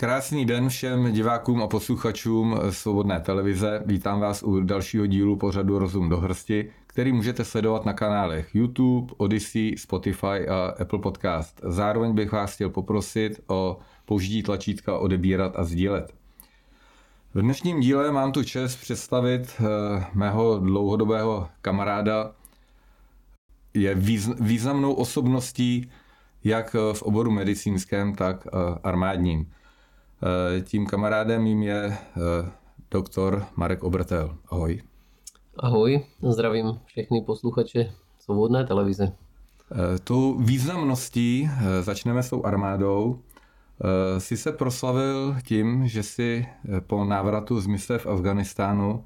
Krásný den všem divákům a posluchačům Svobodné televize. Vítám vás u dalšího dílu pořadu Rozum do hrsti, který můžete sledovat na kanálech YouTube, Odyssey, Spotify a Apple Podcast. Zároveň bych vás chtěl poprosit o použití tlačítka odebírat a sdílet. V dnešním díle mám tu čest představit eh, mého dlouhodobého kamaráda. Je významnou osobností jak v oboru medicínském, tak eh, armádním. Eh, tím kamarádem jim je eh, doktor Marek Obrtel. Ahoj. Ahoj, zdravím všechny posluchače Svobodné televize. Eh, tou významností začneme s tou armádou. Jsi se proslavil tím, že si po návratu z mise v Afganistánu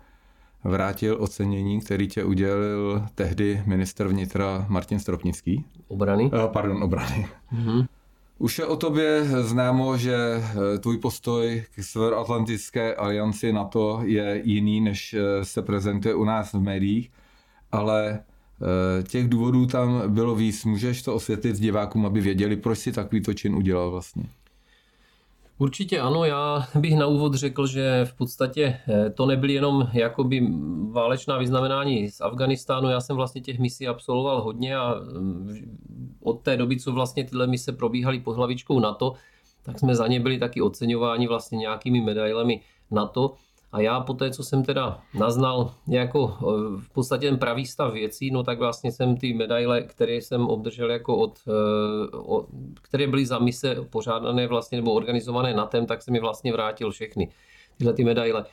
vrátil ocenění, který tě udělil tehdy minister vnitra Martin Stropnický. Obrany? Pardon, obrany. Mm-hmm. Už je o tobě známo, že eh, tvůj postoj k Severoatlantické alianci NATO je jiný, než eh, se prezentuje u nás v médiích, ale eh, těch důvodů tam bylo víc. Můžeš to osvětlit divákům, aby věděli, proč si takovýto čin udělal vlastně? Určitě ano, já bych na úvod řekl, že v podstatě to nebyly jenom jakoby válečná vyznamenání z Afganistánu. Já jsem vlastně těch misí absolvoval hodně a mm, od té doby, co vlastně tyhle mise probíhaly pod hlavičkou NATO, tak jsme za ně byli taky oceňováni vlastně nějakými medailemi NATO. A já po té, co jsem teda naznal jako e, v podstatě ten pravý stav věcí, no tak vlastně jsem ty medaile, které jsem obdržel jako od, e, od které byly za mise pořádané vlastně nebo organizované na tem, tak jsem mi vlastně vrátil všechny tyhle ty medaile.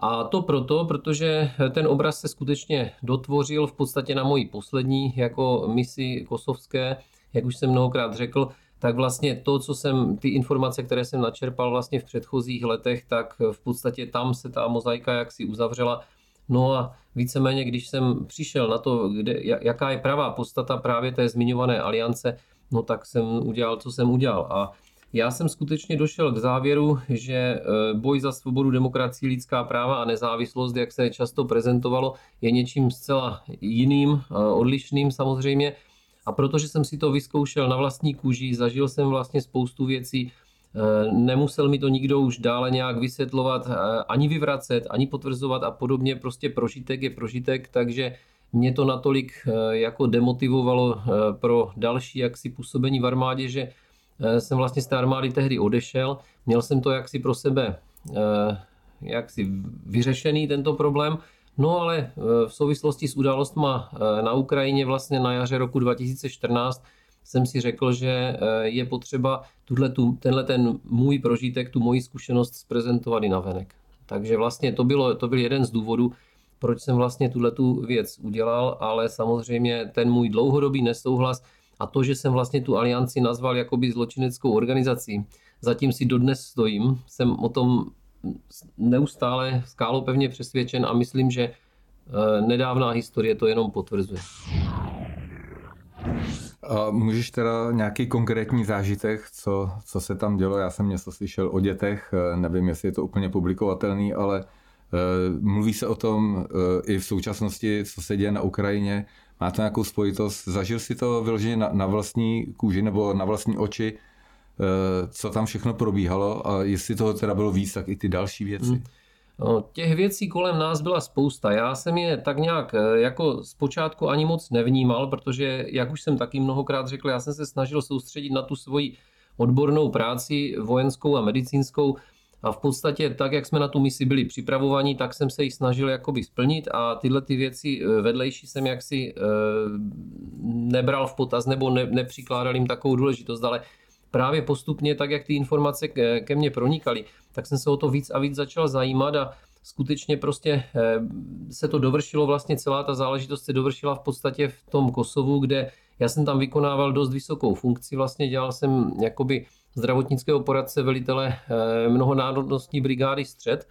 A to proto, protože ten obraz se skutečně dotvořil v podstatě na mojí poslední jako misi kosovské, jak už jsem mnohokrát řekl, tak vlastně to, co jsem, ty informace, které jsem načerpal vlastně v předchozích letech, tak v podstatě tam se ta mozaika jaksi uzavřela. No a víceméně, když jsem přišel na to, kde, jaká je pravá podstata právě té zmiňované aliance, no tak jsem udělal, co jsem udělal. A já jsem skutečně došel k závěru, že e, boj za svobodu, demokracii, lidská práva a nezávislost, jak se často prezentovalo, je něčím zcela jiným, e, odlišným samozřejmě. A protože jsem si to vyzkoušel na vlastní kůži, zažil jsem vlastně spoustu věcí, e, nemusel mi to nikdo už dále nějak vysvětlovat, ani vyvracet, ani potvrzovat a podobně, prostě prožitek je prožitek, takže mě to natolik jako demotivovalo pro další jaksi působení v armádě, že Eh, jsem vlastně z té armády tehdy odešel. Měl jsem to jaksi pro sebe eh, jaksi vyřešený tento problém. No ale eh, v souvislosti s událostma na Ukrajině vlastně na jaře roku 2014 jsem si řekl, že je potřeba tuto, tenhle ten můj prožitek, tu moji zkušenost zprezentovat i na venek. Takže vlastně to, bylo, to byl jeden z důvodů, proč jsem vlastně tuhle tu věc udělal, ale samozřejmě ten můj dlouhodobý nesouhlas a to, že jsem vlastně tu alianci nazval jakoby zločineckou organizací, zatím si dodnes stojím, jsem o tom neustále skálopevně přesvědčen a myslím, že eh, nedávná historie to jenom potvrzuje. A můžeš teda nějaký konkrétní zážitek, co, co se tam dělo? Já jsem něco slyšel o dětech, eh, nevím, jestli je to úplně publikovatelný, ale uh, mluví se o tom i v současnosti, co se děje na Ukrajině. Má to nějakou spojitost? Zažil si to vyloženě na, na vlastní kůži nebo na vlastní oči, eh, co tam všechno probíhalo a jestli toho teda bylo víc, tak i ty další věci. Hmm. No, těch věcí kolem nás byla spousta. Já jsem je tak nějak eh, jako zpočátku ani moc nevnímal, protože, jak už jsem taky mnohokrát řekl, já jsem se snažil soustředit na tu svoji odbornou práci vojenskou a medicínskou a v podstatě tak, jak jsme na tu misi byli připravovaní, tak jsem se ji snažil jakoby splnit a tyhle ty věci eh, vedlejší jsem jaksi eh, nebral v potaz nebo ne, nepřikládal jim takovou důležitost, ale právě postupně, tak jak ty informace ke, mně pronikaly, tak jsem se o to víc a víc začal zajímat a skutečně prostě eh, se to dovršilo, vlastně celá ta záležitost se dovršila v podstatě v tom Kosovu, kde já jsem tam vykonával dost vysokou funkci, vlastně dělal jsem jakoby zdravotnického poradce velitele eh, mnohonárodnostní brigády Střed,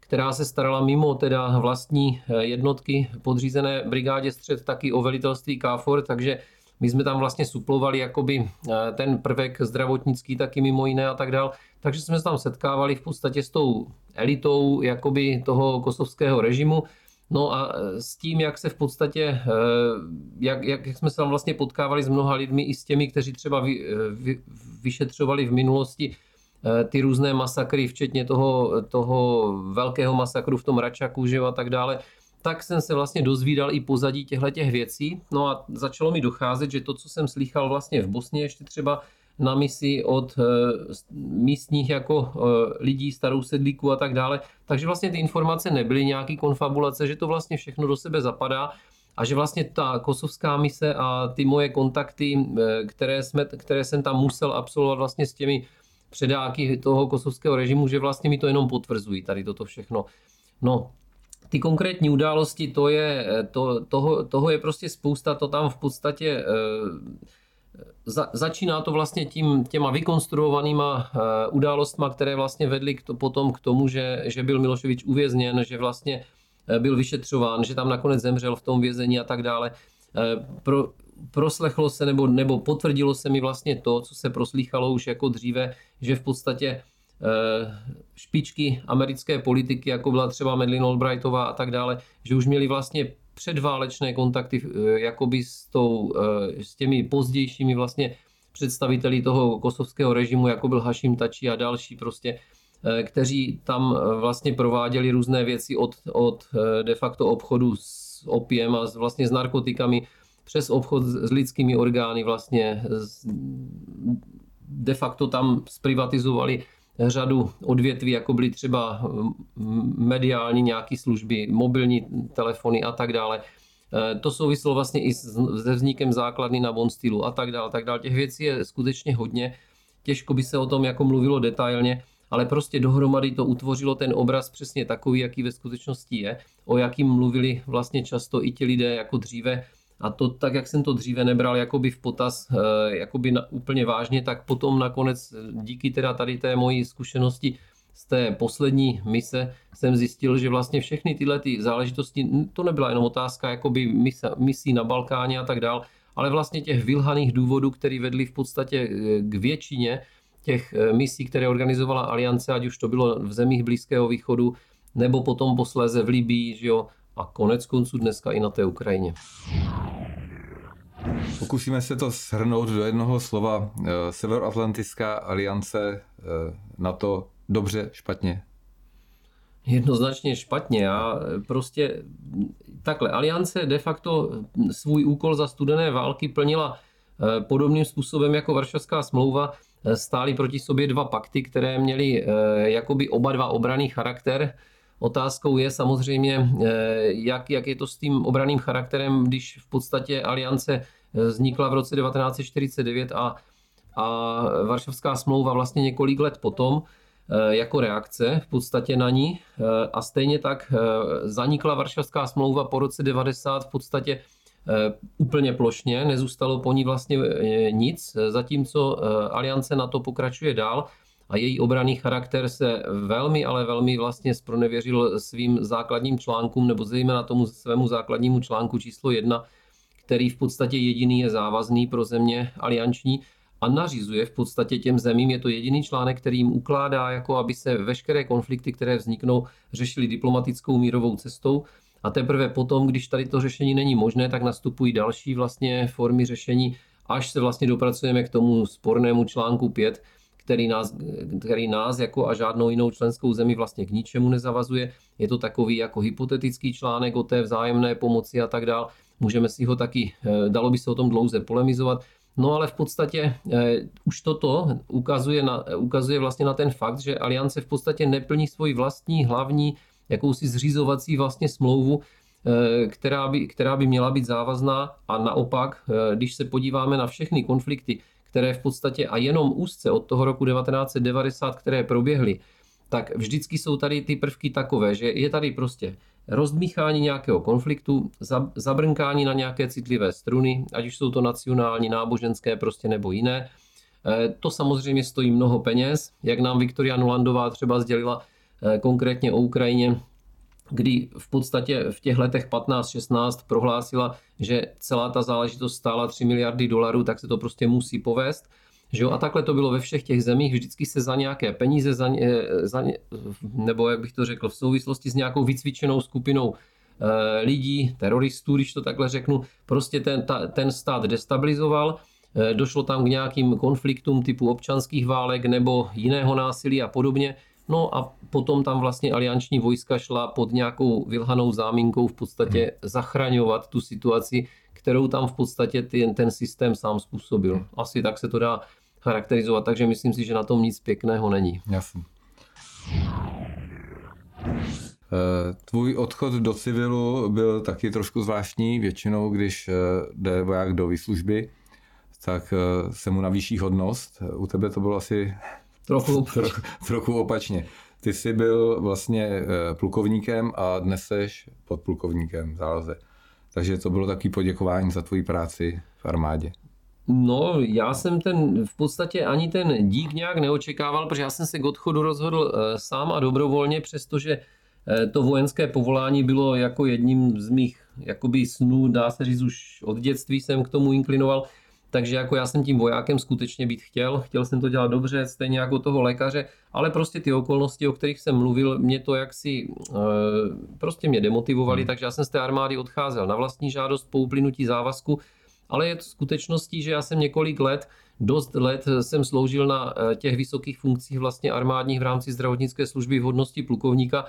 která se starala mimo teda vlastní eh, jednotky podřízené brigádě Střed taky o velitelství KFOR, takže my jsme tam vlastně suplovali jakoby eh, ten prvek zdravotnický taky mimo jiné a tak dál. Takže jsme se tam setkávali v podstatě s tou elitou jakoby toho kosovského režimu. No a s tím, jak se v podstatě, jak, jak, jak jsme se tam vlastně potkávali s mnoha lidmi i s těmi, kteří třeba vy, vy, vyšetřovali v minulosti ty různé masakry, včetně toho, toho velkého masakru v tom Račaku že a tak dále, tak jsem se vlastně dozvídal i pozadí těchto těch věcí. No a začalo mi docházet, že to, co jsem slychal vlastně v Bosně ještě třeba na misi od eh, místních jako eh, lidí, starou sedlíků a tak dále. Takže vlastně ty informace nebyly nějaký konfabulace, že to vlastně všechno do sebe zapadá a že vlastně ta kosovská mise a ty moje kontakty, eh, které, jsme, které jsem tam musel absolvovat vlastně s těmi předáky toho kosovského režimu, že vlastně mi to jenom potvrzují tady toto všechno. No, ty konkrétní události, to je, to, toho, toho je prostě spousta, to tam v podstatě za, začíná to vlastně tím, těma vykonstruovanýma uh, událostma, které vlastně vedly k to, potom k tomu, že, že byl Miloševič uvězněn, že vlastně byl vyšetřován, že tam nakonec zemřel v tom vězení a tak dále. Pro, proslechlo se nebo, nebo potvrdilo se mi vlastně to, co se proslýchalo už jako dříve, že v podstatě špičky americké politiky, jako byla třeba Madeleine Albrightová a tak dále, že už měli vlastně předválečné kontakty eh, jakoby s, tou, eh, s těmi pozdějšími vlastně představiteli toho kosovského režimu, jako byl Hashim Tači a další prostě, eh, kteří tam vlastně prováděli různé věci od, od de facto obchodu s opiem a vlastně s narkotikami přes obchod s lidskými orgány vlastně de facto tam zprivatizovali řadu odvětví, jako byly třeba mediální nějaké služby, mobilní telefony a tak dále. E, to souviselo vlastně i se vznikem základny na Bonstylu a tak dále, tak dále. Těch věcí je skutečně hodně. Těžko by se o tom jako mluvilo detailně, ale prostě dohromady to utvořilo ten obraz přesně takový, jaký ve skutečnosti je, o jakým mluvili vlastně často i ti lidé jako dříve a to tak, jak jsem to dříve nebral jakoby v potaz eh, jakoby na, úplně vážně, tak potom nakonec díky teda tady té mojí zkušenosti z té poslední mise jsem zjistil, že vlastně všechny tyhle ty záležitosti, to nebyla jenom otázka jakoby mise, misí na Balkáně a tak dál, ale vlastně těch vylhaných důvodů, které vedly v podstatě eh, k většině těch eh, misí, které organizovala Aliance, ať už to bylo v zemích Blízkého východu, nebo potom posléze v Libii, že jo, a konec konců dneska i na té Ukrajině. Pokusíme se to shrnout do jednoho slova. Eh, Severoatlantická aliance eh, na to dobře, špatně? Jednoznačně špatně. Já prostě takhle, aliance de facto svůj úkol za studené války plnila eh, podobným způsobem jako Varšavská smlouva. Stály proti sobě dva pakty, které měly jakoby oba dva obraný charakter. Otázkou je samozřejmě, jak, jak je to s tím obraným charakterem, když v podstatě aliance vznikla v roce 1949 a, a Varšavská smlouva vlastně několik let potom eh, jako reakce v podstatě na ní eh, a stejně tak eh, zanikla Varšavská smlouva po roce 90 v podstatě úplně plošně, nezůstalo po ní vlastně nic, zatímco aliance na to pokračuje dál a její obraný charakter se velmi, ale velmi vlastně spronevěřil svým základním článkům, nebo zejména tomu svému základnímu článku číslo jedna, který v podstatě jediný je závazný pro země alianční a nařizuje v podstatě těm zemím, je to jediný článek, který jim ukládá, jako aby se veškeré konflikty, které vzniknou, řešily diplomatickou mírovou cestou. A teprve potom, když tady to řešení není možné, tak nastupují další vlastně formy řešení, až se vlastně dopracujeme k tomu spornému článku 5, který nás, který nás jako a žádnou jinou členskou zemi vlastně k ničemu nezavazuje. Je to takový jako hypotetický článek o té vzájemné pomoci a tak dále. Můžeme si ho taky, eh, dalo by se o tom dlouze polemizovat, No ale v podstatě eh, už toto ukazuje, na, ukazuje vlastně na ten fakt, že aliance v podstatě neplní svoji vlastní hlavní jakousi zřizovací vlastně smlouvu, eh, která by, která by měla být závazná a naopak, když se podíváme na všechny konflikty, které v podstatě a jenom úzce od toho roku 1990, které proběhly, tak vždycky jsou tady ty prvky takové, že je tady prostě rozdmíchání nějakého konfliktu, zabrnkání na nějaké citlivé struny, ať už jsou to nacionální, náboženské prostě nebo jiné. E, to samozřejmě stojí mnoho peněz, jak nám Viktoria Nulandová třeba sdělila e, konkrétně o Ukrajině, kdy v podstatě v těch letech 15-16 prohlásila, že celá ta záležitost stála 3 miliardy dolarů, tak se to prostě musí povést. Že jo? A takhle to bylo ve všech těch zemích, vždycky se za nějaké peníze, za, za, nebo jak bych to řekl, v souvislosti s nějakou vycvičenou skupinou e, lidí, teroristů, když to takhle řeknu, prostě ten, ta, ten stát destabilizoval, došlo tam k nějakým konfliktům typu občanských válek nebo jiného násilí a podobně. No a potom tam vlastně alianční vojska šla pod nějakou vylhanou záminkou v podstatě hmm. zachraňovat tu situaci, kterou tam v podstatě ten, ten systém sám způsobil. Hmm. Asi tak se to dá charakterizovat, takže myslím si, že na tom nic pěkného není. Jasně. Eh, tvůj odchod do civilu byl taky trošku zvláštní. Většinou, když eh, jde voják do výslužby, tak eh, se mu navýší hodnost. U tebe to bylo asi trochu, trochu, trochu opačně. Ty jsi byl vlastně plukovníkem a dnes seš podplukovníkem v záloze. Takže to bylo taky poděkování za tvoji práci v armádě. No, já jsem ten v podstatě ani ten dík nějak neočekával, protože já jsem se k odchodu rozhodl sám a dobrovolně, přestože Eh, to vojenské povolání bylo jako jedním z mých jakoby snů, dá se říct už od dětství jsem k tomu inklinoval, takže jako já jsem tím vojákem skutečně být chtěl, chtěl jsem to dělat dobře, stejně jako toho lékaře, ale prostě ty okolnosti, o kterých jsem mluvil, mě to jaksi eh, prostě mě demotivovali, hmm. takže já jsem z té armády odcházel na vlastní žádost po uplynutí závazku, ale je to skutečností, že já jsem několik let, dost let jsem sloužil na eh, těch vysokých funkcích vlastně armádních v rámci zdravotnické služby v hodnosti plukovníka,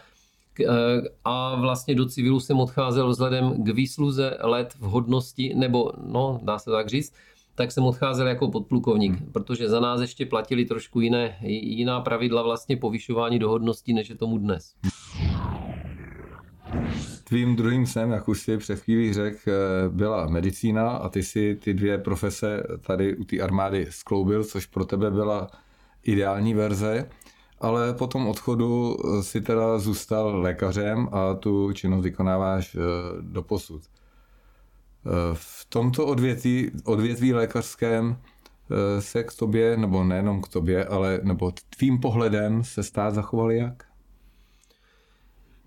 Eh, a vlastně do civilu jsem odcházel vzhledem k výsluze let v hodnosti, nebo no, dá se tak říct, tak jsem odcházel jako podplukovník, hmm. protože za nás ještě platili trošku jiné, jiná pravidla vlastně povyšování do hodnosti, než je tomu dnes. Tvým druhým snem, jak už si před chvílí řekl, eh, byla medicína a ty si ty dvě profese tady u té armády skloubil, což pro tebe byla ideální verze ale po tom odchodu eh, si teda zůstal lékařem a tu činnost vykonáváš eh, do posud. Eh, v tomto odvětví, odvětví lékařském se k tobě, nebo nejenom k tobě, ale nebo tvým pohledem se stát zachoval jak?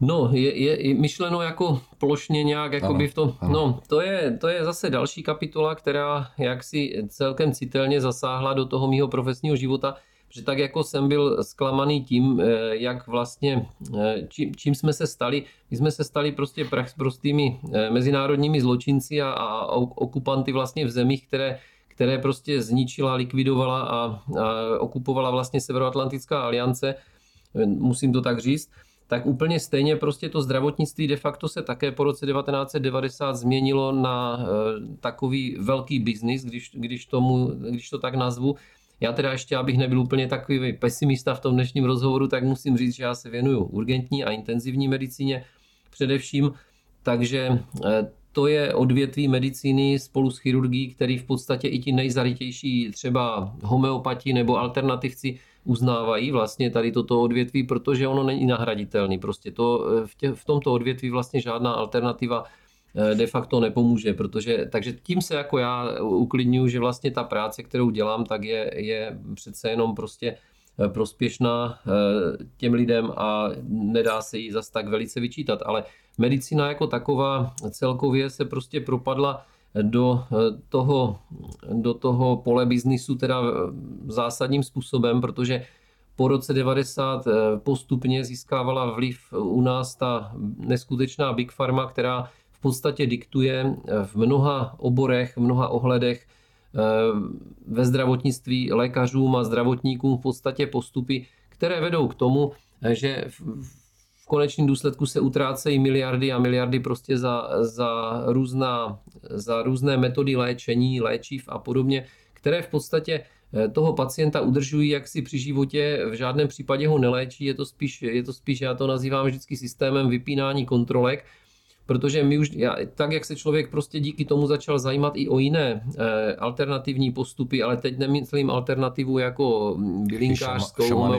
No, je, je myšleno jako plošně nějak, jako by v tom, ano. no, to je, to je zase další kapitola, která jaksi celkem citelně zasáhla do toho mýho profesního života, že tak jako jsem byl zklamaný tím, eh, jak vlastně, eh, čím, čím jsme se stali, my jsme se stali prostě prostými eh, mezinárodními zločinci a, a okupanty vlastně v zemích, které, které prostě zničila, likvidovala a, a okupovala vlastně Severoatlantická aliance, musím to tak říct, tak úplně stejně prostě to zdravotnictví de facto se také po roce 1990 změnilo na takový velký biznis, když, když, tomu, když to tak nazvu, já teda ještě, abych nebyl úplně takový pesimista v tom dnešním rozhovoru, tak musím říct, že já se věnuju urgentní a intenzivní medicíně především, takže eh, to je odvětví medicíny spolu s chirurgií, který v podstatě i ti nejzaritější třeba homeopati nebo alternativci uznávají vlastně tady toto odvětví, protože ono není nahraditelný. Prostě to eh, v, tě, v tomto odvětví vlastně žádná alternativa de facto nepomůže, protože, takže tím se jako já uklidňuji, že vlastně ta práce, kterou dělám, tak je, je přece jenom prostě eh, prospěšná eh, těm lidem a nedá se jí zas tak velice vyčítat, ale medicína jako taková celkově se prostě propadla do toho, do toho pole biznisu teda zásadním způsobem, protože po roce 90 postupně získávala vliv u nás ta neskutečná Big Pharma, která v podstatě diktuje eh, v mnoha oborech, v mnoha ohledech eh, ve zdravotnictví lékařům a zdravotníkům v podstatě postupy, které vedou k tomu, eh, že v konečném důsledku se utrácejí miliardy a miliardy prostě za, za, různá, za různé metody léčení, léčiv a podobně, které v podstatě toho pacienta udržují jaksi při životě, v žádném případě ho neléčí, je to spíš, je to spíš já to nazývám vždycky systémem vypínání kontrolek, protože my už, já, tak jak se člověk prostě díky tomu začal zajímat i o jiné eh, alternativní postupy, ale teď nemyslím alternativu jako bylinkářskou,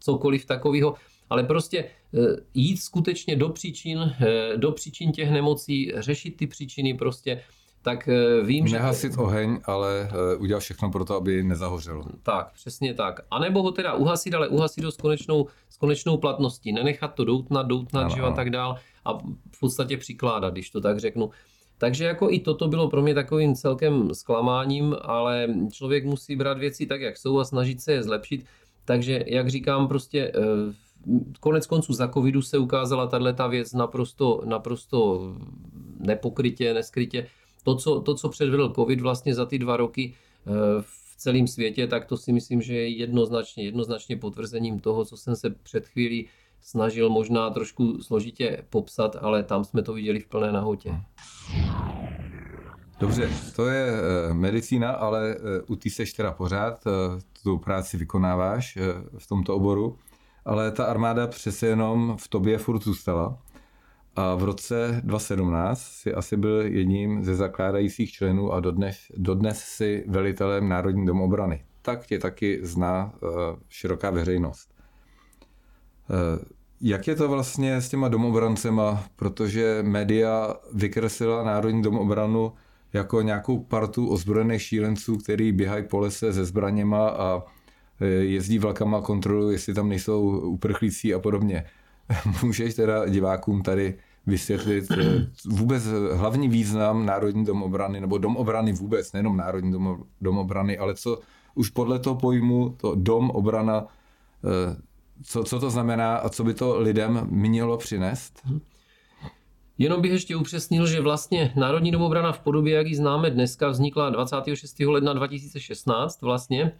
cokoliv takového, ale prostě eh, jít skutečně do příčin, eh, do příčin těch nemocí, řešit ty příčiny prostě, tak vím, Nehasit že... Nehasit oheň, ale udělat všechno pro to, aby nezahořelo. Tak, přesně tak. A nebo ho teda uhasit, ale uhasit ho s konečnou, s konečnou platností. Nenechat to doutnat, doutnat, ano, že a tak dál a v podstatě přikládat, když to tak řeknu. Takže jako i toto bylo pro mě takovým celkem zklamáním, ale člověk musí brát věci tak, jak jsou a snažit se je zlepšit. Takže, jak říkám, prostě eh, konec konců za covidu se ukázala tato věc naprosto, naprosto nepokrytě, neskrytě to co, to, co předvedl COVID vlastně za ty dva roky, v celém světě, tak to si myslím, že je jednoznačně, jednoznačně potvrzením toho, co jsem se před chvílí snažil možná trošku složitě popsat, ale tam jsme to viděli v plné nahotě. Dobře, to je eh, medicína, ale eh, u ty seš teda pořád, eh, tu práci vykonáváš v tomto oboru, ale ta armáda přece jenom v tobě furt zůstala. A v roce 2017 si asi byl jedním ze zakládajících členů a dodnes, dodnes si velitelem Národní domobrany. Tak tě taky zná široká veřejnost. Jak je to vlastně s těma domobrancema, protože média vykreslila Národní domobranu jako nějakou partu ozbrojených šílenců, který běhají po lese se zbraněma a e, jezdí vlakama, kontrolují, jestli tam nejsou uprchlící a podobně. Můžeš teda divákům tady vysvětlit e, vůbec hlavní význam Národní domobrany, nebo domobrany vůbec, nejenom Národní domobrany, ale co už podle toho pojmu, to dom, obrana, e, co, co to znamená a co by to lidem mělo přinést? Jenom bych ještě upřesnil, že vlastně Národní domobrana v podobě, jak ji známe dneska, vznikla 26. ledna 2016 vlastně.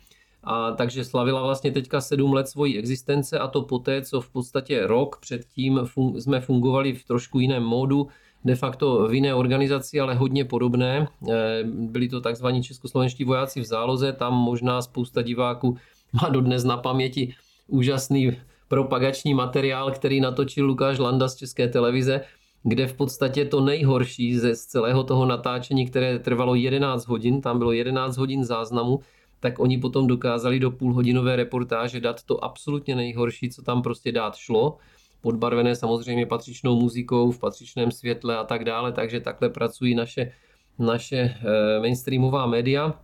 A takže slavila vlastně teďka sedm let svojí existence a to poté, co v podstatě rok předtím fun- jsme fungovali v trošku jiném módu, de facto v jiné organizaci, ale hodně podobné. Eh, byli to takzvaní českoslovenští vojáci v záloze, tam možná spousta diváků má dodnes na paměti úžasný propagační materiál, který natočil Lukáš Landa z České televize, kde v podstatě to nejhorší ze z celého toho natáčení, které trvalo 11 hodin, tam bylo 11 hodin záznamu, tak oni potom dokázali do půlhodinové reportáže dát to absolutně nejhorší, co tam prostě dát šlo, podbarvené samozřejmě patřičnou muzikou, v patřičném světle a tak dále, takže takhle pracují naše, naše eh, mainstreamová média.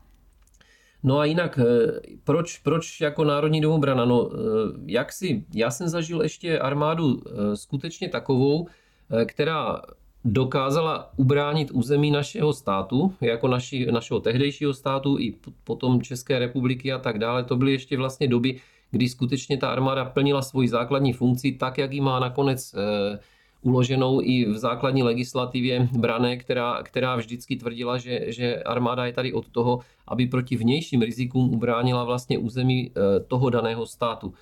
No a jinak, eh, proč, proč jako Národní domobrana? No, eh, jak si, já jsem zažil ještě armádu skutečně takovou, Eh, která dokázala ubránit území našeho státu, jako naši, našeho tehdejšího státu i potom České republiky a tak dále. To byly ještě vlastně doby, kdy skutečně ta armáda plnila svoji základní funkci tak, jak ji má nakonec e, uloženou i v základní legislativě brané, která, která vždycky tvrdila, že, že armáda je tady od toho, aby proti vnějším rizikům ubránila vlastně území e, toho daného státu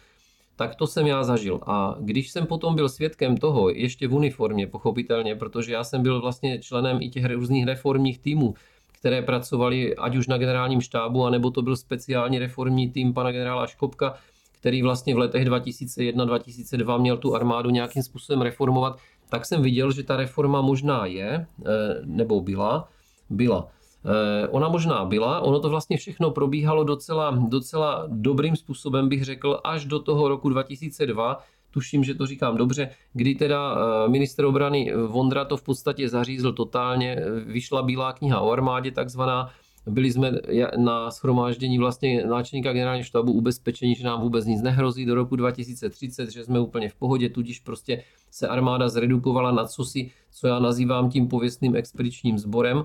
tak to jsem já zažil. A když jsem potom byl svědkem toho, ještě v uniformě, pochopitelně, protože já jsem byl vlastně členem i těch různých reformních týmů, které pracovali ať už na generálním štábu, anebo to byl speciální reformní tým pana generála Škopka, který vlastně v letech 2001-2002 měl tu armádu nějakým způsobem reformovat, tak jsem viděl, že ta reforma možná je, eh, nebo byla, byla. Eh, ona možná byla, ono to vlastně všechno probíhalo docela, docela dobrým způsobem, bych řekl, až do toho roku 2002, tuším, že to říkám dobře, kdy teda eh, minister obrany Vondra to v podstatě zařízl totálně, vyšla bílá kniha o armádě takzvaná, byli jsme na schromáždění vlastně náčelníka generálního štábu ubezpečení, že nám vůbec nic nehrozí do roku 2030, že jsme úplně v pohodě, tudíž prostě se armáda zredukovala na cosi, co já nazývám tím pověstným expedičním sborem.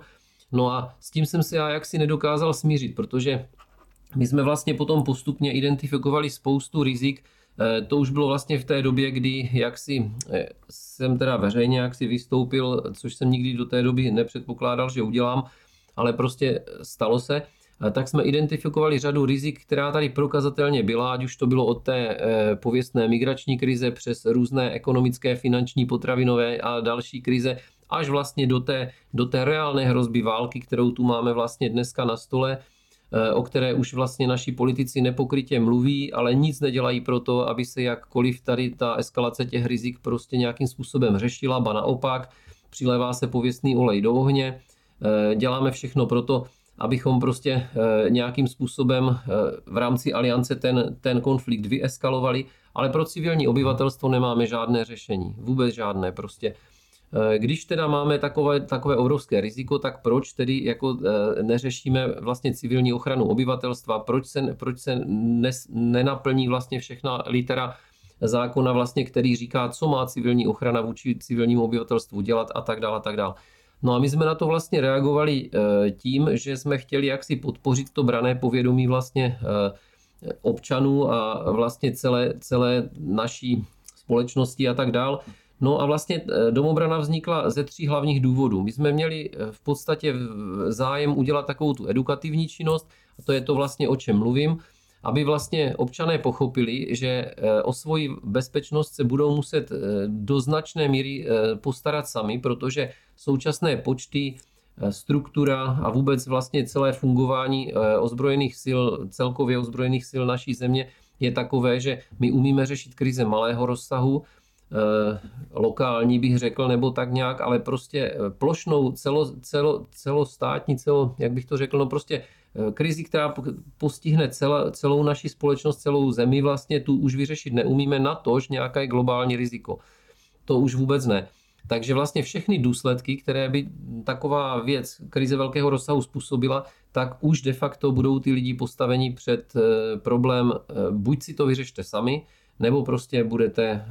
No a s tím jsem se já jaksi nedokázal smířit, protože my jsme vlastně potom postupně identifikovali spoustu rizik, eh, to už bylo vlastně v té době, kdy jaksi eh, jsem teda veřejně jaksi vystoupil, což jsem nikdy do té doby nepředpokládal, že udělám, ale prostě stalo se, eh, tak jsme identifikovali řadu rizik, která tady prokazatelně byla, ať už to bylo od té pověstné migrační krize přes různé ekonomické, finanční, potravinové a další krize, až vlastně do té, do té reálné hrozby války, kterou tu máme vlastně dneska na stole, eh, o které už vlastně naši politici nepokrytě mluví, ale nic nedělají pro to, aby se jakkoliv tady ta eskalace těch rizik prostě nějakým způsobem řešila, ba naopak, přilévá se pověstný olej do ohně, eh, děláme všechno pro to, abychom prostě eh, nějakým způsobem v rámci aliance ten, ten konflikt vyeskalovali, ale pro civilní obyvatelstvo nemáme žádné řešení, vůbec žádné prostě. Eh, když teda máme takové, takové obrovské riziko, tak proč tedy jako eh, neřešíme vlastně civilní ochranu obyvatelstva, proč se, proč se nes, nenaplní vlastně všechna litera zákona, vlastně, který říká, co má civilní ochrana vůči civilnímu obyvatelstvu dělat a tak dále a tak dále. No a my jsme na to vlastně reagovali eh, tím, že jsme chtěli jaksi podpořit to brané povědomí vlastně občanů a vlastně celé, celé naší společnosti a tak dále. No a vlastně domobrana vznikla ze tří hlavních důvodů. My jsme měli v podstatě zájem udělat takovou tu edukativní činnost, a to je to vlastně, o čem mluvím, aby vlastně občané pochopili, že o svoji bezpečnost se budou muset do značné míry postarat sami, protože současné počty Eh, struktura a vůbec vlastně celé fungování eh, ozbrojených sil, celkově ozbrojených sil naší země je takové, že my umíme řešit krize malého rozsahu, eh, lokální bych řekl, nebo tak nějak, ale prostě plošnou, celo, celo, celostátní, celo, jak bych to řekl, no prostě krizi, která postihne celou naši společnost, celou zemi, vlastně tu už vyřešit neumíme, na tož nějaké globální riziko. To už vůbec ne. Takže vlastně všechny důsledky, které by taková věc, krize velkého rozsahu způsobila, tak už de facto budou ty lidi postaveni před eh, problém, eh, buď si to vyřešte sami, nebo prostě budete eh,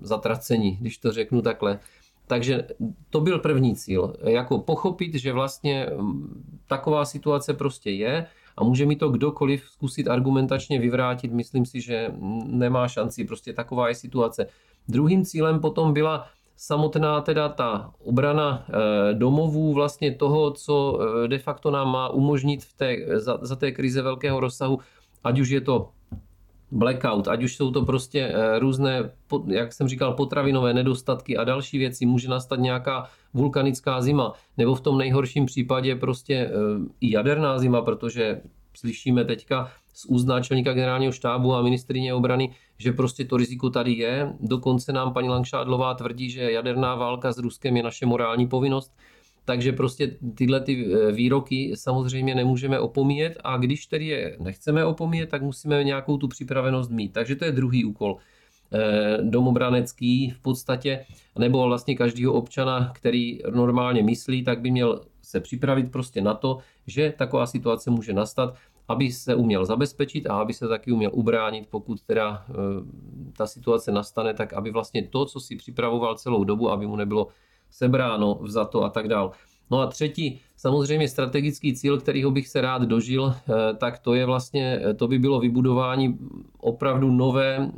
zatraceni, když to řeknu takhle. Takže to byl první cíl, jako pochopit, že vlastně mm, taková situace prostě je a může mi to kdokoliv zkusit argumentačně vyvrátit, myslím si, že nemá šanci, prostě taková je situace. Druhým cílem potom byla samotná teda ta obrana eh, domovů, vlastně toho, co eh, de facto nám má umožnit v té, za, za té krize velkého rozsahu, ať už je to blackout, ať už jsou to prostě eh, různé, jak jsem říkal, potravinové nedostatky a další věci, může nastat nějaká vulkanická zima, nebo v tom nejhorším případě prostě i jaderná zima, protože slyšíme teďka z úst náčelníka generálního štábu a ministrině obrany, že prostě to riziko tady je. Dokonce nám paní Langšádlová tvrdí, že jaderná válka s Ruskem je naše morální povinnost. Takže prostě tyhle ty e, výroky samozřejmě nemůžeme opomíjet a když tedy je nechceme opomíjet, tak musíme nějakou tu připravenost mít. Takže to je druhý úkol e, domobranecký v podstatě, nebo vlastně každého občana, který normálně myslí, tak by měl se připravit prostě na to, že taková situace může nastat aby se uměl zabezpečit a aby se taky uměl ubránit, pokud teda eh, ta situace nastane, tak aby vlastně to, co si připravoval celou dobu, aby mu nebylo sebráno, vzato a tak dál. No a třetí, samozřejmě strategický cíl, kterýho bych se rád dožil, eh, tak to je vlastně, eh, to by bylo vybudování opravdu nové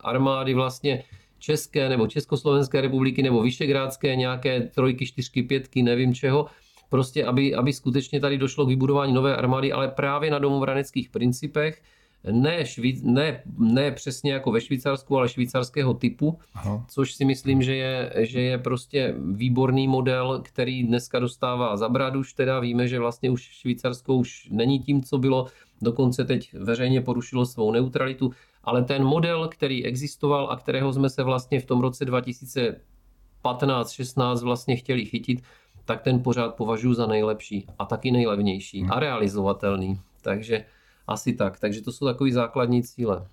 armády vlastně České nebo Československé republiky nebo Vyšegrádské, nějaké trojky, čtyřky, pětky, nevím čeho, prostě aby, aby skutečně tady došlo k vybudování nové armády, ale právě na domovraneckých principech, ne, šví, ne, ne přesně jako ve Švýcarsku, ale švýcarského typu, Aha. což si myslím, že je, že je prostě výborný model, který dneska dostává za už teda víme, že vlastně už Švýcarsko už není tím, co bylo, dokonce teď veřejně porušilo svou neutralitu, ale ten model, který existoval a kterého jsme se vlastně v tom roce 2015-16 vlastně chtěli chytit, tak ten pořád považuji za nejlepší a taky nejlevnější hmm. a realizovatelný. Takže asi tak. Takže to jsou takový základní cíle.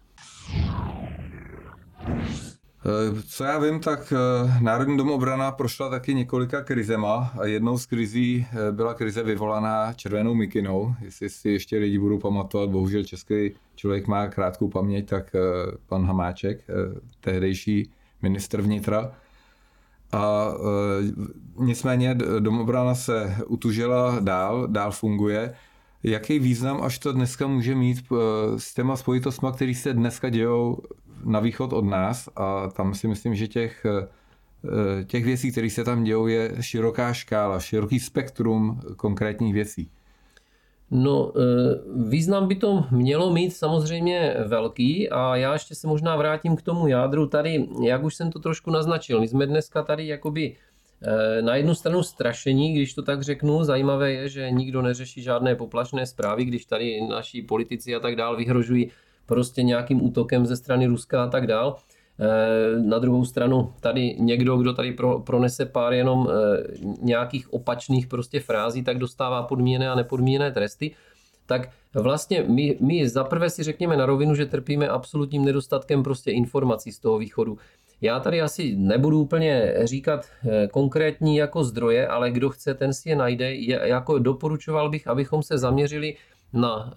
Eh, co já vím, tak eh, Národní domobrana prošla taky několika krizema a jednou z krizí eh, byla krize vyvolaná červenou mikinou. Jestli si ještě lidi budou pamatovat, bohužel český člověk má krátkou paměť, tak pan Hamáček, tehdejší ministr vnitra, a e, nicméně domobrana se utužila dál, dál funguje. Jaký význam až to dneska může mít e, s těma spojitostmi, které se dneska dějou na východ od nás a tam si myslím, že těch, e, těch věcí, které se tam dějou, je široká škála, široký spektrum konkrétních věcí. No, význam by to mělo mít samozřejmě velký a já ještě se možná vrátím k tomu jádru tady, jak už jsem to trošku naznačil. My jsme dneska tady jakoby na jednu stranu strašení, když to tak řeknu, zajímavé je, že nikdo neřeší žádné poplašné zprávy, když tady naši politici a tak dál vyhrožují prostě nějakým útokem ze strany Ruska a tak dál. Eh, na druhou stranu tady někdo, kdo tady pro, pronese pár jenom eh, nějakých opačných prostě frází, tak dostává podmíněné a nepodmíněné tresty. Tak vlastně my, my zaprvé si řekněme na rovinu, že trpíme absolutním nedostatkem prostě informací z toho východu. Já tady asi nebudu úplně říkat eh, konkrétní jako zdroje, ale kdo chce, ten si je najde. Jako doporučoval bych, abychom se zaměřili na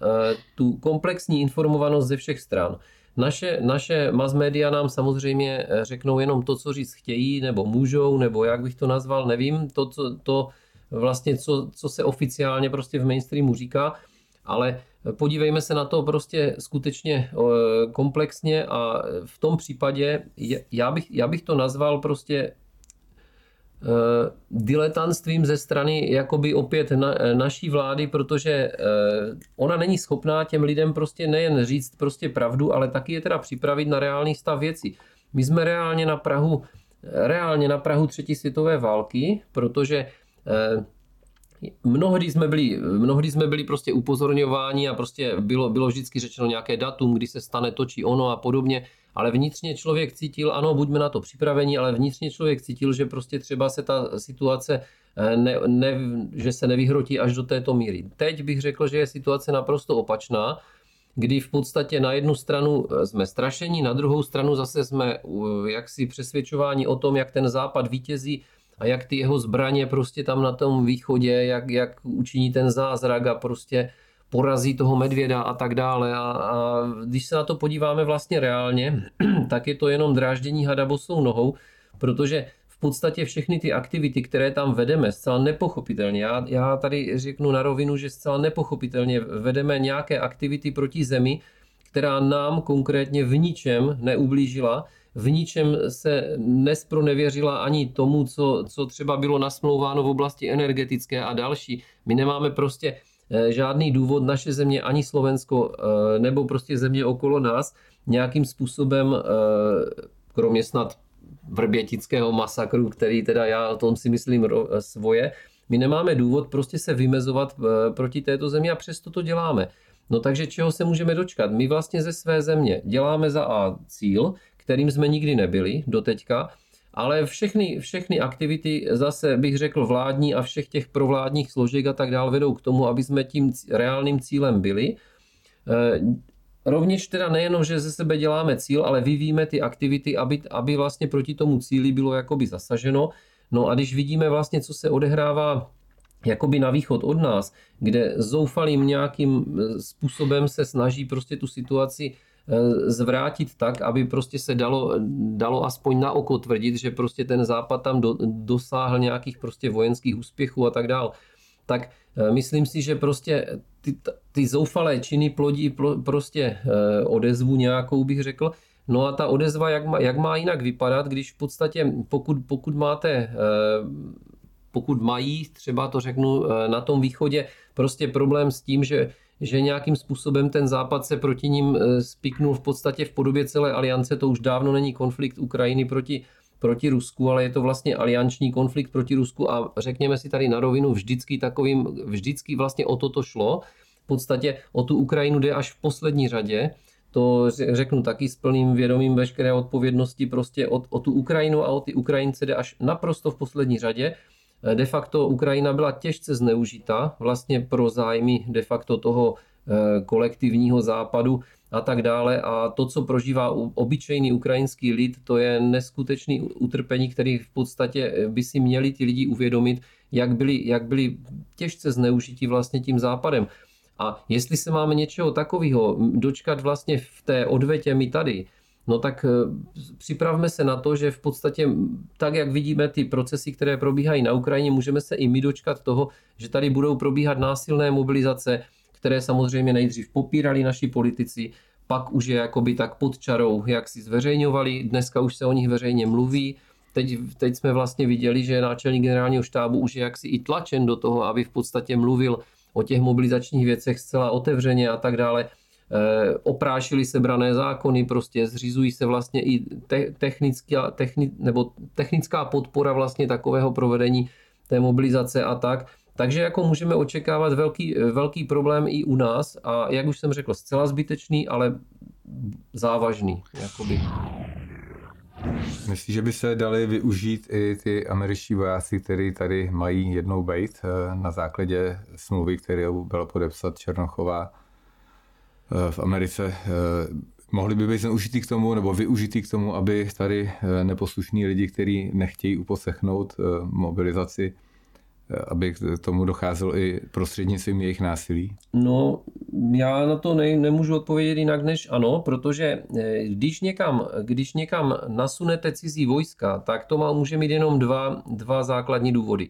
tu komplexní informovanost ze všech stran. Naše, naše mass media nám samozřejmě eh, řeknou jenom to, co říct chtějí, nebo můžou, nebo jak bych to nazval, nevím, to, co, to vlastně, co, co se oficiálně prostě v mainstreamu říká. Ale podívejme se na to prostě skutečně komplexně a v tom případě já bych, já bych to nazval prostě Eh, diletantstvím ze strany jakoby opět na, eh, naší vlády, protože eh, ona není schopná těm lidem prostě nejen říct prostě pravdu, ale taky je teda připravit na reálný stav věcí. My jsme reálně na Prahu, reálně na Prahu třetí světové války, protože Mnohdy jsme byli, mnohdy jsme byli prostě upozorňováni a prostě bylo, bylo vždycky řečeno nějaké datum, kdy se stane to či ono a podobně ale vnitřně člověk cítil, ano, buďme na to připraveni, ale vnitřně člověk cítil, že prostě třeba se ta situace, eh, ne, ne, že se nevyhrotí až do této míry. Teď bych řekl, že je situace naprosto opačná, kdy v podstatě na jednu stranu eh, jsme strašení, na druhou stranu zase jsme eh, jaksi přesvědčováni o tom, jak ten západ vítězí a jak ty jeho zbraně prostě tam na tom východě, jak, jak učiní ten zázrak a prostě porazí toho medvěda a tak dále. A, a když se na to podíváme vlastně reálně, tak je to jenom dráždění hada bosou nohou, protože v podstatě všechny ty aktivity, které tam vedeme, zcela nepochopitelně, já, já tady řeknu na rovinu, že zcela nepochopitelně vedeme nějaké aktivity proti zemi, která nám konkrétně v ničem neublížila, v ničem se nespronevěřila ani tomu, co, co třeba bylo nasmlouváno v oblasti energetické a další. My nemáme prostě Eh, žádný důvod naše země, ani Slovensko, eh, nebo prostě země okolo nás nějakým způsobem, eh, kromě snad vrbětického masakru, který teda já o tom si myslím svoje, my nemáme důvod prostě se vymezovat proti této zemi a přesto to děláme. No takže čeho se můžeme dočkat? My vlastně ze své země děláme za A cíl, kterým jsme nikdy nebyli doteďka, ale všechny, všechny aktivity, zase bych řekl vládní a všech těch provládních složek a tak dále vedou k tomu, aby jsme tím reálným cílem byli. Eh, rovněž teda nejenom, že ze sebe děláme cíl, ale vyvíjíme ty aktivity, aby, aby vlastně proti tomu cíli bylo jakoby zasaženo. No a když vidíme vlastně, co se odehrává jakoby na východ od nás, kde zoufalým nějakým eh, způsobem se snaží prostě tu situaci zvrátit tak, aby prostě se dalo, dalo aspoň na oko tvrdit, že prostě ten západ tam do, dosáhl nějakých prostě vojenských úspěchů a tak dál. Tak eh, myslím si, že prostě ty, ty zoufalé činy plodí prostě eh, odezvu nějakou, bych řekl. No a ta odezva, jak má, jak má jinak vypadat, když v podstatě, pokud, pokud máte pokud mají, třeba to řeknu, na tom východě prostě problém s tím, že že nějakým způsobem ten západ se proti ním eh, spiknul v podstatě v podobě celé aliance. To už dávno není konflikt Ukrajiny proti, proti Rusku, ale je to vlastně alianční konflikt proti Rusku a řekněme si tady na rovinu, vždycky takovým, vždycky vlastně o toto šlo. V podstatě o tu Ukrajinu jde až v poslední řadě. To řeknu taky s plným vědomím veškeré odpovědnosti prostě o, o tu Ukrajinu a o ty Ukrajince jde až naprosto v poslední řadě. De facto Ukrajina byla těžce zneužita vlastně pro zájmy de facto toho eh, kolektivního západu a tak dále. A to, co prožívá obyčejný ukrajinský lid, to je neskutečný utrpení, který v podstatě eh, by si měli ti lidi uvědomit, jak byli, jak byli těžce zneužiti vlastně tím západem. A jestli se máme něčeho takového dočkat vlastně v té odvetě my tady, no tak eh, připravme se na to, že v podstatě tak, jak vidíme ty procesy, které probíhají na Ukrajině, můžeme se i my dočkat toho, že tady budou probíhat násilné mobilizace, které samozřejmě nejdřív popírali naši politici, pak už je jakoby tak pod čarou, jak si zveřejňovali, dneska už se o nich veřejně mluví, teď, teď jsme vlastně viděli, že náčelník generálního štábu už je jaksi i tlačen do toho, aby v podstatě mluvil o těch mobilizačních věcech zcela otevřeně a tak dále. Eh, oprášili se brané zákony, prostě zřizují se vlastně i te- technická, techni- nebo technická podpora vlastně takového provedení té mobilizace a tak. Takže jako můžeme očekávat velký, velký problém i u nás a jak už jsem řekl, zcela zbytečný, ale závažný. Jakoby. Myslíš, že by se dali využít i ty američtí vojáci, kteří tady mají jednou bejt eh, na základě smlouvy, kterou byla podepsat Černochová v Americe eh, mohli by být zneužitý k tomu, nebo využitý k tomu, aby tady eh, neposlušní lidi, kteří nechtějí uposlechnout mobilizaci, aby k tomu docházelo i prostřednictvím jejich násilí? No, já na to ne, nemůžu odpovědět jinak než ano, protože když někam, když někam nasunete cizí vojska, tak to má, může mít jenom dva, dva základní důvody.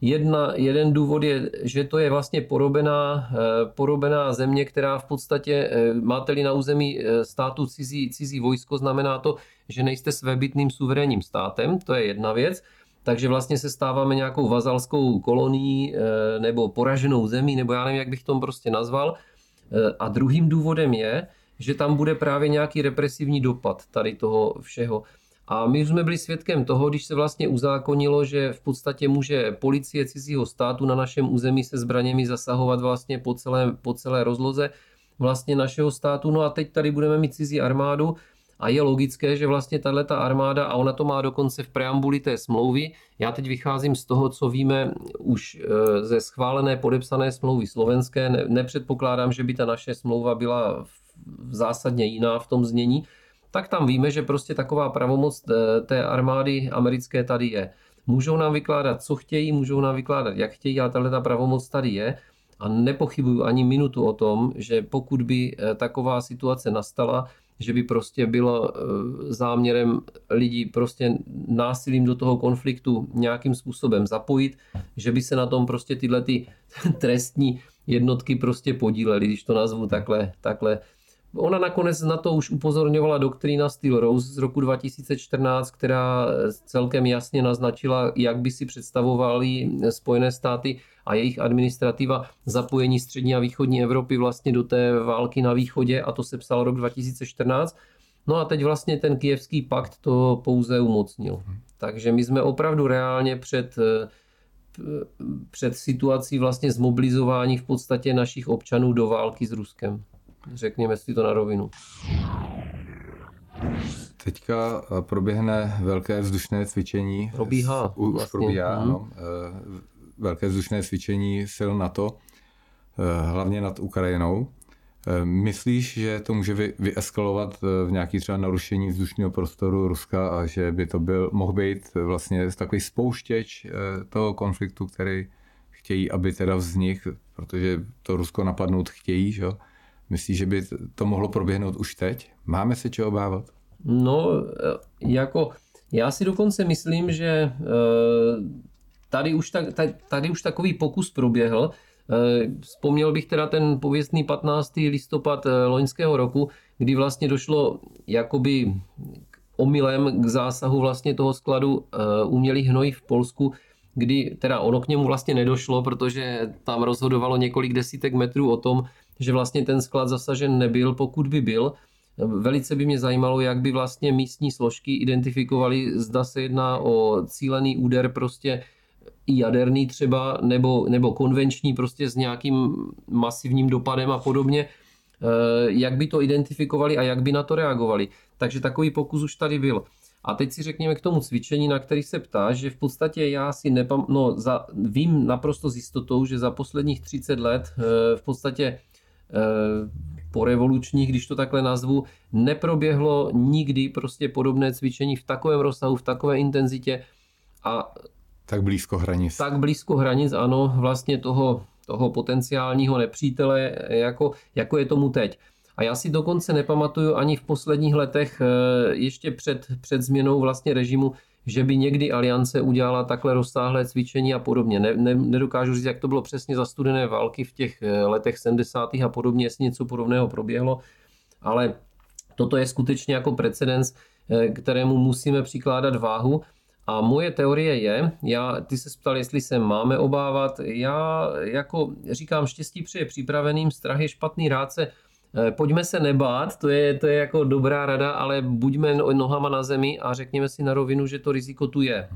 Jedna, jeden důvod je, že to je vlastně porobená, porobená země, která v podstatě, máte-li na území státu cizí, cizí vojsko, znamená to, že nejste svébytným suverénním státem, to je jedna věc takže vlastně se stáváme nějakou vazalskou kolonií eh, nebo poraženou zemí, nebo já nevím, jak bych to prostě nazval. Eh, a druhým důvodem je, že tam bude právě nějaký represivní dopad tady toho všeho. A my jsme byli svědkem toho, když se vlastně uzákonilo, že v podstatě může policie cizího státu na našem území se zbraněmi zasahovat vlastně po celé, po celé rozloze vlastně našeho státu. No a teď tady budeme mít cizí armádu, a je logické, že vlastně tahle ta armáda, a ona to má dokonce v preambuli té smlouvy, já teď vycházím z toho, co víme už e, ze schválené podepsané smlouvy slovenské, ne, nepředpokládám, že by ta naše smlouva byla zásadně jiná v tom znění, tak tam víme, že prostě taková pravomoc e, té armády americké tady je. Můžou nám vykládat, co chtějí, můžou nám vykládat, jak chtějí, ale tahle ta pravomoc tady je. A nepochybuju ani minutu o tom, že pokud by e, taková situace nastala, že by prostě bylo eh, záměrem lidí prostě násilím do toho konfliktu nějakým způsobem zapojit, že by se na tom prostě tyhle ty trestní jednotky prostě podílely, když to nazvu takhle, takhle Ona nakonec na to už upozorňovala doktrína Steel Rose z roku 2014, která celkem jasně naznačila, jak by si představovali Spojené státy a jejich administrativa zapojení střední a východní Evropy vlastně do té války na východě a to se psal rok 2014. No a teď vlastně ten kijevský pakt to pouze umocnil. Takže my jsme opravdu reálně před, před situací vlastně zmobilizování v podstatě našich občanů do války s Ruskem. Řekněme si to na rovinu. Teďka eh, proběhne velké vzdušné cvičení. Probíhá. Už vlastně. probíhá, hmm. ano. Eh, velké vzdušné cvičení sil NATO, eh, hlavně nad Ukrajinou. Myslíš, že to může vyeskalovat v nějaký třeba narušení vzdušného prostoru Ruska a že by to byl, mohl být vlastně takový spouštěč toho konfliktu, který chtějí, aby teda vznik, protože to Rusko napadnout chtějí, že? Myslíš, že by to mohlo proběhnout už teď? Máme se čeho obávat? No, jako já si dokonce myslím, že eh, tady už, tak, tady už takový pokus proběhl. Eh, vzpomněl bych teda ten pověstný 15. listopad eh, loňského roku, kdy vlastně došlo jakoby omylem k zásahu vlastně toho skladu umělých hnojí v Polsku, kdy teda ono k němu vlastně nedošlo, protože tam rozhodovalo několik desítek metrů o tom, že vlastně ten sklad zasažen nebyl, pokud by byl. Velice by mě zajímalo, jak by vlastně místní složky identifikovaly, zda se jedná o cílený úder prostě jaderný třeba, nebo, nebo konvenční prostě s nějakým masivním dopadem a podobně, eh, jak by to identifikovali a jak by na to reagovali. Takže takový pokus už tady byl. A teď si řekněme k tomu cvičení, na který se ptáš, že v podstatě já si nepam, no, za, vím naprosto s jistotou, že za posledních 30 let eh, v podstatě po revolučních, když to takhle nazvu, neproběhlo nikdy prostě podobné cvičení v takovém rozsahu, v takové intenzitě a tak blízko hranic. Tak blízko hranic, ano, vlastně toho, toho potenciálního nepřítele, jako, jako je tomu teď. A já si dokonce nepamatuju ani v posledních letech, eh, ještě před, před změnou vlastně režimu, že by někdy aliance udělala takhle rozsáhlé cvičení a podobně. Ne, ne, nedokážu říct, jak to bylo přesně za studené války v těch eh, letech 70. a podobně, jestli něco podobného proběhlo, ale toto je skutečně jako precedens, eh, kterému musíme přikládat váhu. A moje teorie je, já, ty se ptal, jestli se máme obávat, já jako říkám, štěstí přeje připraveným, strach je špatný rádce, pojďme se nebát, to je, to je jako dobrá rada, ale buďme no, nohama na zemi a řekněme si na rovinu, že to riziko tu je.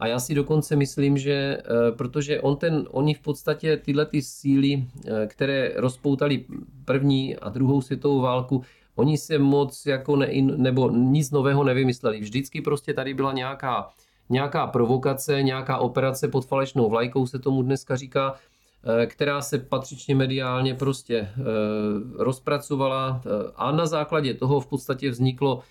A já si dokonce myslím, že eh, protože on ten, oni v podstatě tyhle ty síly, eh, které rozpoutali první a druhou světovou válku, oni se moc jako ne, nebo nic nového nevymysleli. Vždycky prostě tady byla nějaká, nějaká provokace, nějaká operace pod falešnou vlajkou se tomu dneska říká Eh, která se patřičně mediálně prostě eh, rozpracovala eh, a na základě toho v podstatě vzniklo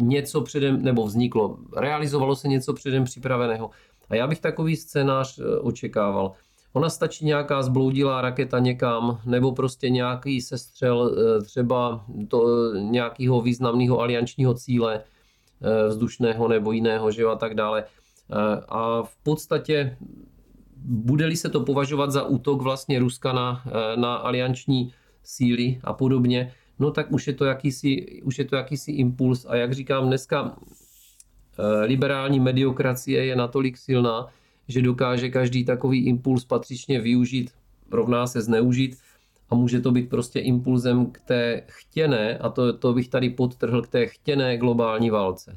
něco předem, nebo vzniklo, realizovalo se něco předem připraveného. A já bych takový scénář očekával. Ona stačí nějaká zbloudilá raketa někam, nebo prostě nějaký sestřel třeba to, nějakého významného aliančního cíle vzdušného nebo jiného, že a tak dále. A v podstatě bude-li se to považovat za útok vlastně Ruska na, na alianční síly a podobně, no tak už je to jakýsi, už je to jakýsi impuls a jak říkám dneska, liberální mediokracie je natolik silná, že dokáže každý takový impuls patřičně využít, rovná se zneužít a může to být prostě impulzem k té chtěné, a to, to bych tady podtrhl, k té chtěné globální válce.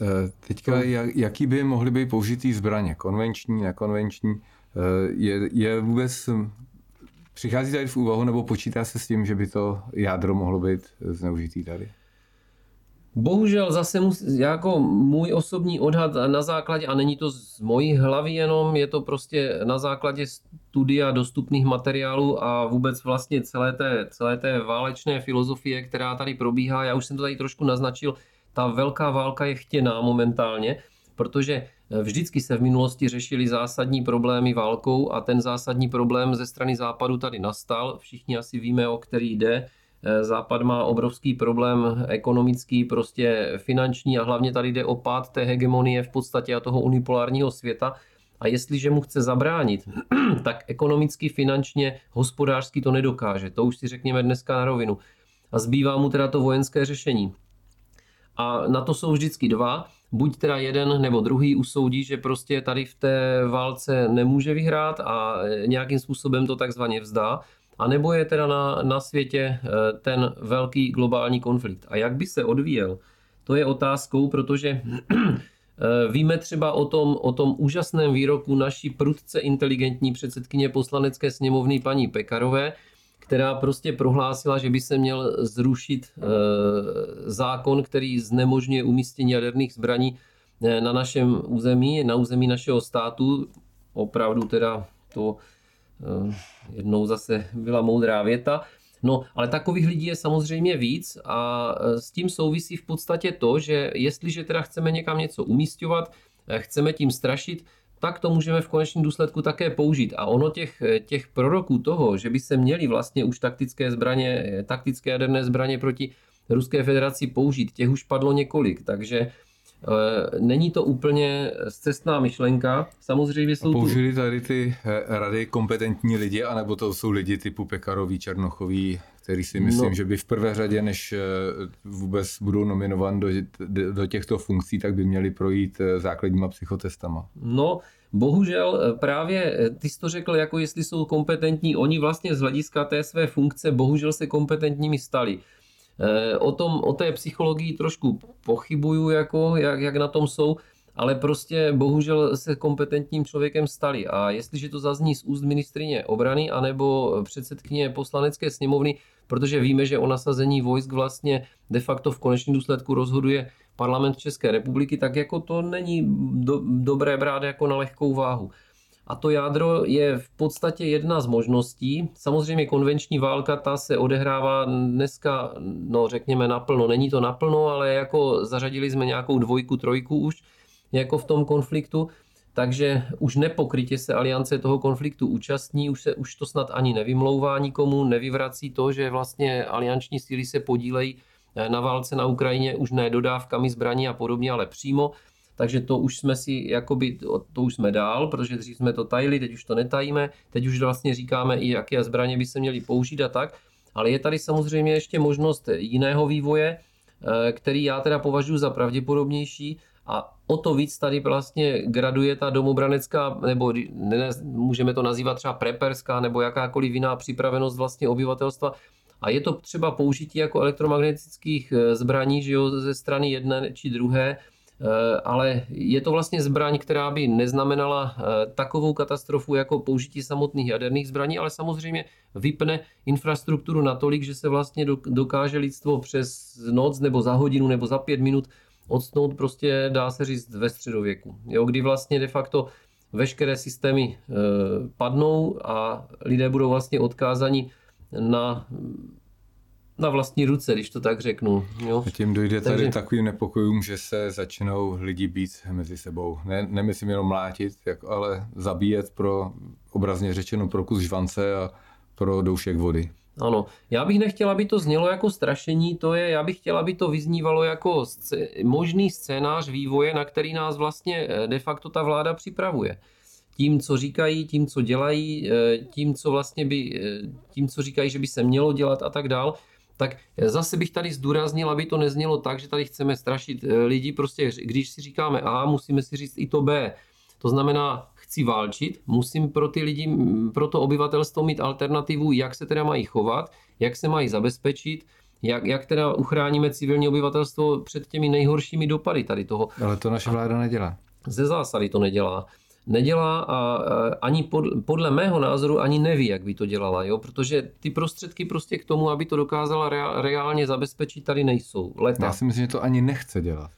Eh, teďka, jaký by mohly být použitý zbraně? Konvenční, nekonvenční? Eh, je, je vůbec, přichází tady v úvahu nebo počítá se s tím, že by to jádro mohlo být zneužitý tady? Bohužel zase mus, jako můj osobní odhad na základě, a není to z mojí hlavy jenom, je to prostě na základě studia dostupných materiálů a vůbec vlastně celé té, celé té válečné filozofie, která tady probíhá. Já už jsem to tady trošku naznačil, ta velká válka je chtěná momentálně, protože vždycky se v minulosti řešily zásadní problémy válkou a ten zásadní problém ze strany západu tady nastal. Všichni asi víme, o který jde Eh, Západ má obrovský problém ekonomický, prostě finanční a hlavně tady jde o pád té hegemonie v podstatě a toho unipolárního světa. A jestliže mu chce zabránit, tak ekonomicky, finančně, hospodářsky to nedokáže. To už si řekněme dneska na rovinu. A zbývá mu teda to vojenské řešení. A na to jsou vždycky dva. Buď teda jeden nebo druhý usoudí, že prostě tady v té válce nemůže vyhrát a nějakým způsobem to takzvaně vzdá a nebo je teda na, na světě eh, ten velký globální konflikt. A jak by se odvíjel, to je otázkou, protože eh, Víme třeba o tom, o tom úžasném výroku naší prudce inteligentní předsedkyně poslanecké sněmovny paní Pekarové, která prostě prohlásila, že by se měl zrušit e, zákon, který znemožňuje umístění jaderných zbraní na našem území, na území našeho státu. Opravdu teda to Eh, jednou zase byla moudrá věta. No, ale takových lidí je samozřejmě víc a eh, s tím souvisí v podstatě to, že jestliže teda chceme někam něco umístěvat, eh, chceme tím strašit, tak to můžeme v konečném důsledku také použít. A ono těch, těch proroků toho, že by se měly vlastně už taktické zbraně, taktické jaderné zbraně proti Ruské federaci použít, těch už padlo několik. Takže Eh, není to úplně cestná myšlenka. Samozřejmě jsou použili tady ty eh, rady kompetentní lidi, anebo to jsou lidi typu Pekarový, Černochový, který si myslím, no. že by v prvé řadě, než eh, vůbec budou nominovan do, do těchto funkcí, tak by měli projít základníma psychotestama. No, Bohužel právě ty jsi to řekl, jako jestli jsou kompetentní, oni vlastně z hlediska té své funkce bohužel se kompetentními stali. Eh, o, tom, o té psychologii trošku pochybuju, jako, jak, jak na tom jsou, ale prostě bohužel se kompetentním člověkem stali. A jestliže to zazní z úst ministrině obrany anebo předsedkyně poslanecké sněmovny, protože víme, že o nasazení vojsk vlastně de facto v konečném důsledku rozhoduje parlament České republiky, tak jako to není do, dobré brát jako na lehkou váhu. A to jádro je v podstatě jedna z možností. Samozřejmě konvenční válka ta se odehrává dneska, no řekněme naplno. Není to naplno, ale jako zařadili jsme nějakou dvojku, trojku už jako v tom konfliktu. Takže už nepokrytě se aliance toho konfliktu účastní, už, se, už to snad ani nevymlouvá nikomu, nevyvrací to, že vlastně alianční síly se podílejí na válce na Ukrajině už ne dodávkami zbraní a podobně, ale přímo takže to už jsme si, jakoby, to už jsme dál, protože dřív jsme to tajili, teď už to netajíme, teď už vlastně říkáme i, jaké zbraně by se měly použít a tak, ale je tady samozřejmě ještě možnost jiného vývoje, eh, který já teda považuji za pravděpodobnější a o to víc tady vlastně graduje ta domobranecká, nebo ne, můžeme to nazývat třeba preperská, nebo jakákoliv jiná připravenost vlastně obyvatelstva. A je to třeba použití jako elektromagnetických eh, zbraní že jo, ze strany jedné či druhé, Eh, ale je to vlastně zbraň, která by neznamenala eh, takovou katastrofu jako použití samotných jaderných zbraní, ale samozřejmě vypne infrastrukturu natolik, že se vlastně dokáže lidstvo přes noc nebo za hodinu nebo za pět minut odstnout prostě, dá se říct, ve středověku. Jo, kdy vlastně de facto veškeré systémy eh, padnou a lidé budou vlastně odkázani na na vlastní ruce, když to tak řeknu. Jo? A tím dojde tady Takže... takovým nepokojům, že se začnou lidi být mezi sebou. Ne, nemyslím jenom mlátit, jak, ale zabíjet pro, obrazně řečeno, pro kus žvance a pro doušek vody. Ano, já bych nechtěl, aby to znělo jako strašení, to je, já bych chtěl, aby to vyznívalo jako scé- možný scénář vývoje, na který nás vlastně eh, de facto ta vláda připravuje. Tím, co říkají, tím, co dělají, eh, tím, co vlastně by, eh, tím, co říkají, že by se mělo dělat a tak dál, tak zase bych tady zdůraznil, aby to neznělo tak, že tady chceme strašit lidi, prostě když si říkáme A, musíme si říct i to B. To znamená, chci válčit, musím pro ty lidi, pro to obyvatelstvo mít alternativu, jak se teda mají chovat, jak se mají zabezpečit, jak, jak teda uchráníme civilní obyvatelstvo před těmi nejhoršími dopady tady toho. Ale to naše vláda nedělá. Ze zásady to nedělá. Nedělá a ani pod, podle mého názoru ani neví, jak by to dělala, jo? protože ty prostředky prostě k tomu, aby to dokázala reálně zabezpečit, tady nejsou. Leta. Já si myslím, že to ani nechce dělat.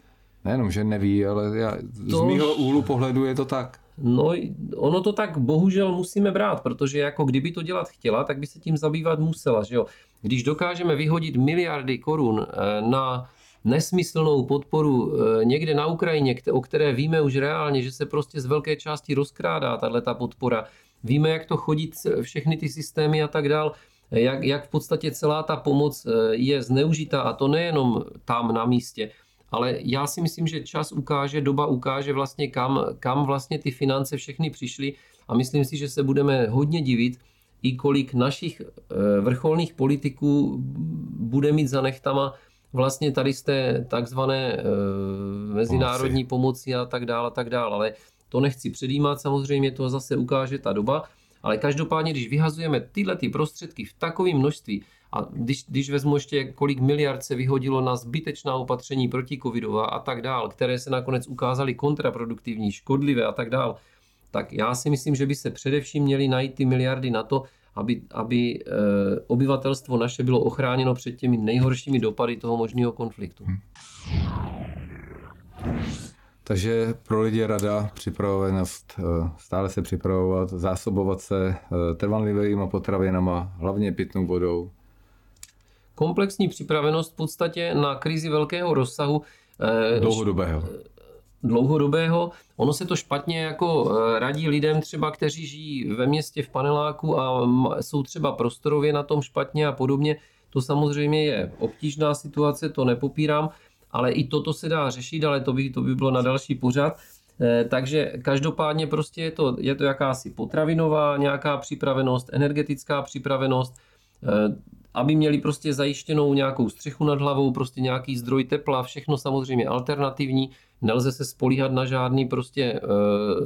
Nejenom, že neví, ale já, to... z mýho úhlu pohledu je to tak. No, ono to tak bohužel musíme brát, protože jako kdyby to dělat chtěla, tak by se tím zabývat musela, že jo. Když dokážeme vyhodit miliardy korun eh, na nesmyslnou podporu eh, někde na Ukrajině, o které víme už reálně, že se prostě z velké části rozkrádá tahle ta podpora. Víme, jak to chodí všechny ty systémy a tak dál, jak, jak v podstatě celá ta pomoc eh, je zneužitá a to nejenom tam na místě, ale já si myslím, že čas ukáže, doba ukáže vlastně kam, kam vlastně ty finance všechny přišly a myslím si, že se budeme hodně divit, i kolik našich eh, vrcholných politiků bude mít za nechtama vlastně tady z té takzvané eh, mezinárodní pomoci a tak dále, a tak dále. Ale to nechci předjímat, samozřejmě to zase ukáže ta doba. Ale každopádně, když vyhazujeme tyhle ty prostředky v takovém množství, a když, když vezmu ještě, kolik miliard se vyhodilo na zbytečná opatření proti covidová a tak dál, které se nakonec ukázaly kontraproduktivní, škodlivé a tak dál, tak já si myslím, že by se především měly najít ty miliardy na to, aby, aby e, obyvatelstvo naše bylo ochráněno před těmi nejhoršími dopady toho možného konfliktu. Hmm. Takže pro lidi je rada připravenost, eh, stále se připravovat, zásobovat se eh, trvanlivými potravinama, hlavně pitnou vodou. Komplexní připravenost v podstatě na krizi velkého rozsahu. Dlouhodobého dlouhodobého. Ono se to špatně jako radí lidem třeba, kteří žijí ve městě v paneláku a jsou třeba prostorově na tom špatně a podobně. To samozřejmě je obtížná situace, to nepopírám, ale i toto se dá řešit, ale to by, to by bylo na další pořad. Eh, takže každopádně prostě je to, je to jakási potravinová nějaká připravenost, energetická připravenost, eh, aby měli prostě zajištěnou nějakou střechu nad hlavou, prostě nějaký zdroj tepla, všechno samozřejmě alternativní, nelze se spolíhat na žádný prostě e,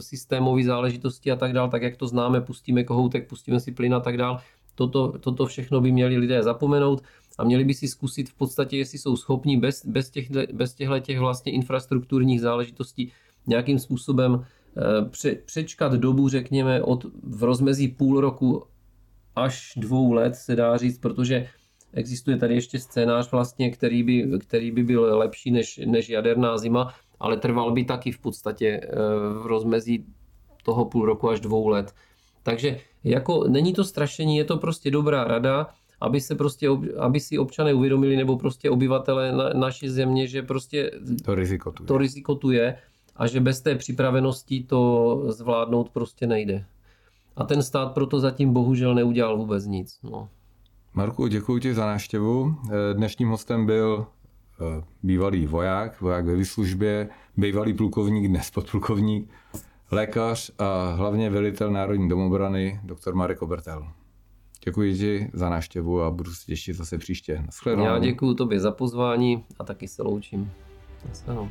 systémový záležitosti a tak dál, tak jak to známe, pustíme kohoutek, pustíme si plyn a tak dál. Toto, toto všechno by měli lidé zapomenout a měli by si zkusit v podstatě, jestli jsou schopni bez, bez, těch, bez těchto těch vlastně infrastrukturních záležitostí nějakým způsobem eh, pře, přečkat dobu, řekněme, od v rozmezí půl roku až dvou let se dá říct, protože existuje tady ještě scénář vlastně, který by, který by byl lepší než, než jaderná zima, ale trval by taky v podstatě eh, v rozmezí toho půl roku až dvou let. Takže jako není to strašení, je to prostě dobrá rada, aby, se prostě, aby si občané uvědomili, nebo prostě obyvatele na, naší země, že prostě to riziko tu je. to riziko tu je a že bez té připravenosti to zvládnout prostě nejde. A ten stát proto zatím bohužel neudělal vůbec nic. No. Marku, děkuji ti za návštěvu. Eh, dnešním hostem byl eh, bývalý voják, voják ve výslužbě, bývalý plukovník, dnes podplukovník, lékař a hlavně velitel Národní domobrany, doktor Marek Obertel. Děkuji ti za návštěvu a budu se těšit zase příště. Naschledanou. Já děkuji tobě za pozvání a taky se loučím. Naschledanou.